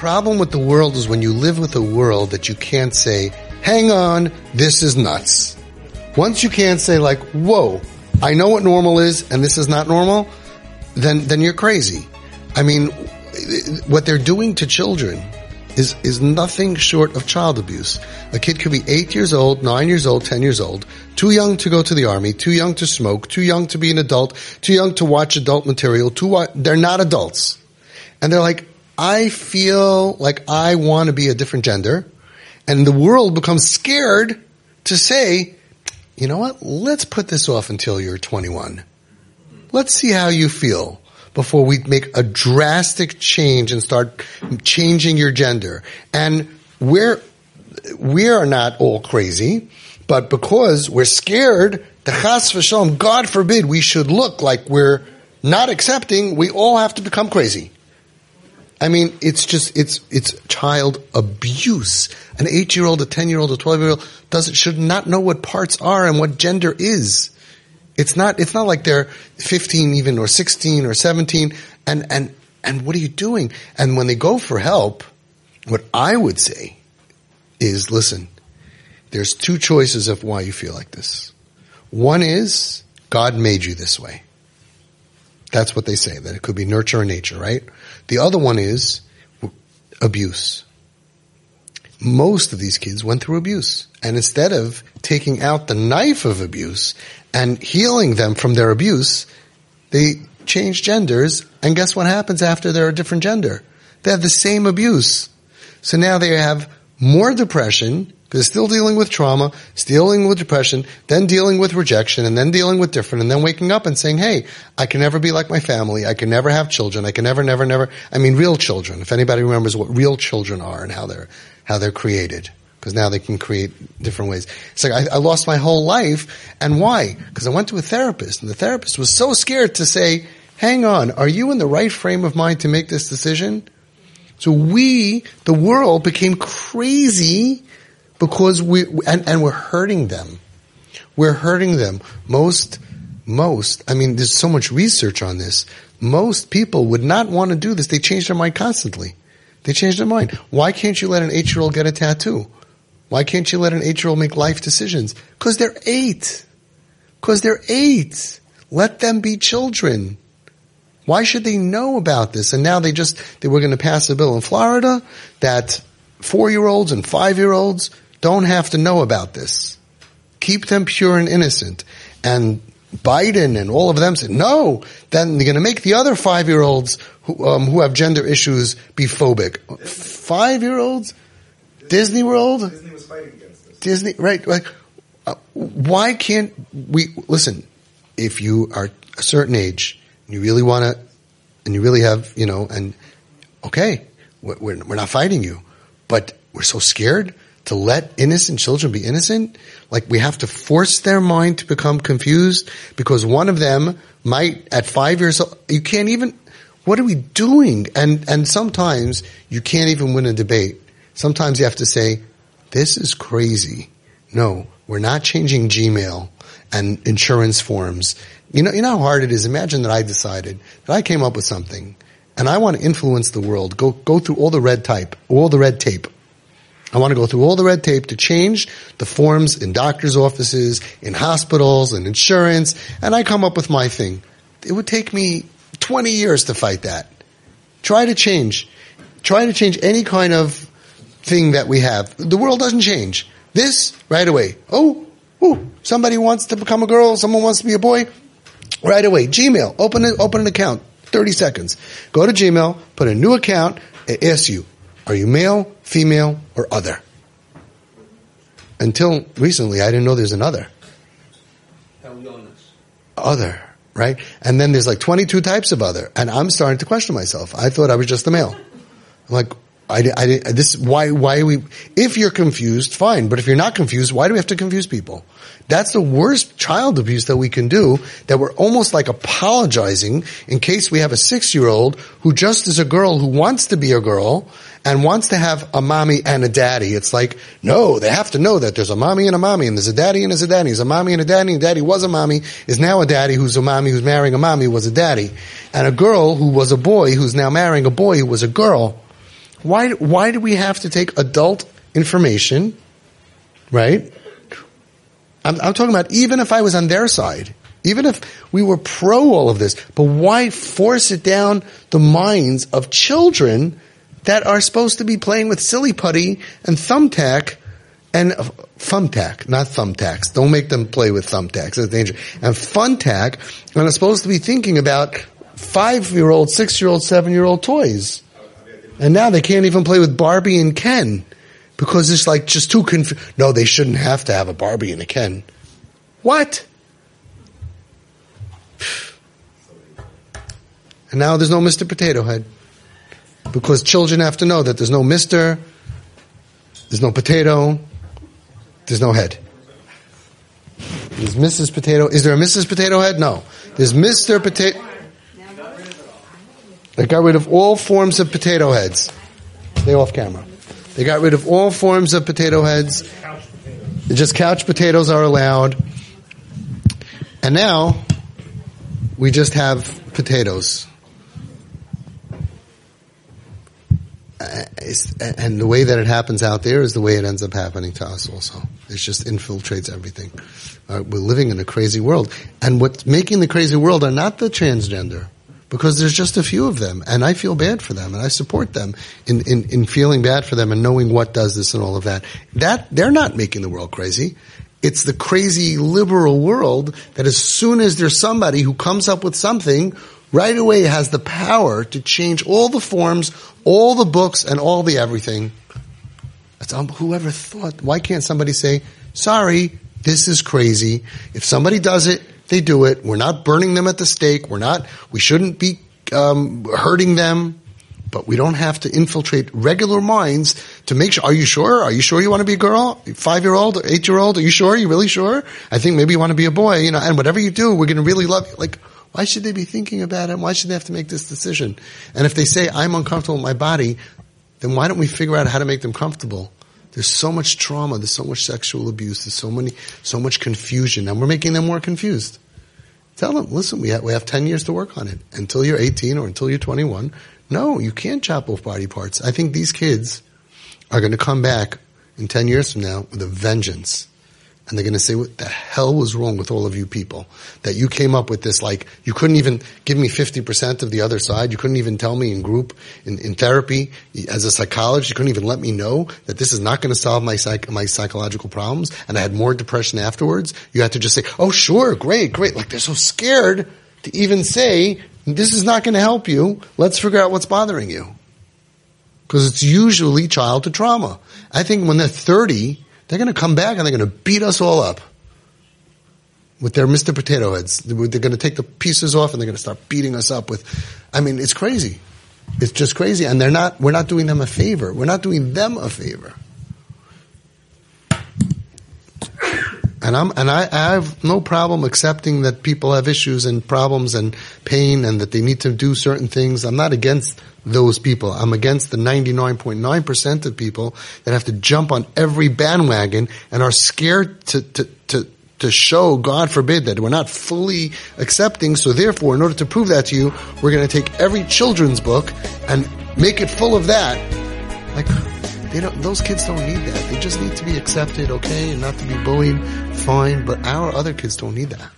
problem with the world is when you live with a world that you can't say, hang on, this is nuts. Once you can't say like, whoa, I know what normal is and this is not normal, then, then you're crazy. I mean, what they're doing to children is, is nothing short of child abuse. A kid could be eight years old, nine years old, ten years old, too young to go to the army, too young to smoke, too young to be an adult, too young to watch adult material, too, they're not adults. And they're like, I feel like I want to be a different gender. And the world becomes scared to say, you know what? Let's put this off until you're 21. Let's see how you feel before we make a drastic change and start changing your gender. And we're, we are not all crazy, but because we're scared, the chas v'shalom, God forbid we should look like we're not accepting, we all have to become crazy. I mean, it's just, it's, it's child abuse. An eight year old, a 10 year old, a 12 year old doesn't, should not know what parts are and what gender is. It's not, it's not like they're 15 even or 16 or 17 and, and, and what are you doing? And when they go for help, what I would say is, listen, there's two choices of why you feel like this. One is, God made you this way. That's what they say, that it could be nurture or nature, right? The other one is abuse. Most of these kids went through abuse. And instead of taking out the knife of abuse and healing them from their abuse, they change genders. And guess what happens after they're a different gender? They have the same abuse. So now they have more depression because still dealing with trauma, still dealing with depression, then dealing with rejection, and then dealing with different, and then waking up and saying, hey, I can never be like my family, I can never have children, I can never, never, never, I mean real children, if anybody remembers what real children are and how they're, how they're created. Because now they can create different ways. It's like, I, I lost my whole life, and why? Because I went to a therapist, and the therapist was so scared to say, hang on, are you in the right frame of mind to make this decision? So we, the world, became crazy because we and, and we're hurting them. We're hurting them. Most most I mean there's so much research on this. Most people would not want to do this. They change their mind constantly. They change their mind. Why can't you let an eight year old get a tattoo? Why can't you let an eight year old make life decisions? Because they're eight. Because they're eight. Let them be children. Why should they know about this? And now they just, they were going to pass a bill in Florida that four year olds and five year olds don't have to know about this. Keep them pure and innocent. And Biden and all of them said, no, then they're going to make the other five year olds who, um, who have gender issues be phobic. Five year olds? Disney World? Disney was fighting against this. Disney, right? Like, uh, why can't we listen? If you are a certain age, and you really want to, and you really have, you know, and okay, we're, we're we're not fighting you, but we're so scared to let innocent children be innocent. Like we have to force their mind to become confused because one of them might, at five years old, you can't even. What are we doing? And and sometimes you can't even win a debate. Sometimes you have to say, "This is crazy." No, we're not changing Gmail and insurance forms. You know, you know how hard it is. Imagine that I decided that I came up with something and I want to influence the world. Go go through all the red type, all the red tape. I want to go through all the red tape to change the forms in doctors' offices, in hospitals, and insurance, and I come up with my thing. It would take me 20 years to fight that. Try to change. Try to change any kind of thing that we have. The world doesn't change. This, right away. Oh, ooh, somebody wants to become a girl, someone wants to be a boy. Right away. Gmail. Open, it, open an account. 30 seconds. Go to Gmail, put a new account, it asks you, are you male, female, or other? Until recently, I didn't know there's an other. Other, right? And then there's like 22 types of other, and I'm starting to question myself. I thought I was just a male. I'm like, I, I, this, why, why we, if you're confused, fine, but if you're not confused, why do we have to confuse people? That's the worst child abuse that we can do, that we're almost like apologizing in case we have a six year old who just is a girl who wants to be a girl and wants to have a mommy and a daddy. It's like, no, they have to know that there's a mommy and a mommy and there's a daddy and there's a daddy. There's a mommy and a daddy and daddy was a mommy, is now a daddy who's a mommy who's marrying a mommy was a daddy. And a girl who was a boy who's now marrying a boy who was a girl Why, why do we have to take adult information, right? I'm, I'm talking about even if I was on their side, even if we were pro all of this, but why force it down the minds of children that are supposed to be playing with silly putty and thumbtack and uh, thumbtack, not thumbtacks. Don't make them play with thumbtacks. That's dangerous. And Fun-Tak, and are supposed to be thinking about five-year-old, six-year-old, seven-year-old toys. And now they can't even play with Barbie and Ken because it's like just too conf- No, they shouldn't have to have a Barbie and a Ken. What? And now there's no Mr. Potato Head. Because children have to know that there's no Mr., there's no potato, there's no head. There's Mrs. Potato. Is there a Mrs. Potato Head? No. There's Mr. Potato. They got rid of all forms of potato heads. They off camera. They got rid of all forms of potato heads. Just couch potatoes are allowed. And now we just have potatoes. Uh, and the way that it happens out there is the way it ends up happening to us also. It just infiltrates everything. Uh, we're living in a crazy world. And what's making the crazy world are not the transgender, because there's just a few of them. And I feel bad for them and I support them in, in, in feeling bad for them and knowing what does this and all of that. That, they're not making the world crazy. It's the crazy liberal world that as soon as there's somebody who comes up with something right away has the power to change all the forms, all the books, and all the everything. That's, um, whoever thought, why can't somebody say, sorry, this is crazy. If somebody does it, they do it. We're not burning them at the stake. We're not, we shouldn't be um, hurting them. But we don't have to infiltrate regular minds to make sure. Are you sure? Are you sure you want to be a girl? Five year old, eight year old? Are you sure? Are you really sure? I think maybe you want to be a boy, you know, and whatever you do, we're going to really love you. Like, why should they be thinking about it? Why should they have to make this decision? And if they say, I'm uncomfortable with my body, then why don't we figure out how to make them comfortable? There's so much trauma, there's so much sexual abuse, there's so many, so much confusion, and we're making them more confused. Tell them, listen, we have, we have 10 years to work on it. Until you're 18 or until you're 21, no, you can't chop off body parts. I think these kids are going to come back in 10 years from now with a vengeance and they're going to say, what the hell was wrong with all of you people? That you came up with this, like, you couldn't even give me 50% of the other side. You couldn't even tell me in group, in, in therapy, as a psychologist, you couldn't even let me know that this is not going to solve my psych, my psychological problems. And I had more depression afterwards. You had to just say, oh, sure, great, great. Like, they're so scared to even say, this is not going to help you. Let's figure out what's bothering you. Because it's usually childhood trauma. I think when they're 30, they're going to come back and they're going to beat us all up with their Mr. Potato Heads. They're going to take the pieces off and they're going to start beating us up with. I mean, it's crazy. It's just crazy, and they're not. We're not doing them a favor. We're not doing them a favor. And I'm and I, I have no problem accepting that people have issues and problems and pain, and that they need to do certain things. I'm not against those people. I'm against the 99.9% of people that have to jump on every bandwagon and are scared to, to, to, to show, God forbid, that we're not fully accepting. So therefore, in order to prove that to you, we're going to take every children's book and make it full of that. Like, they don't, those kids don't need that. They just need to be accepted, okay, and not to be bullied, fine, but our other kids don't need that.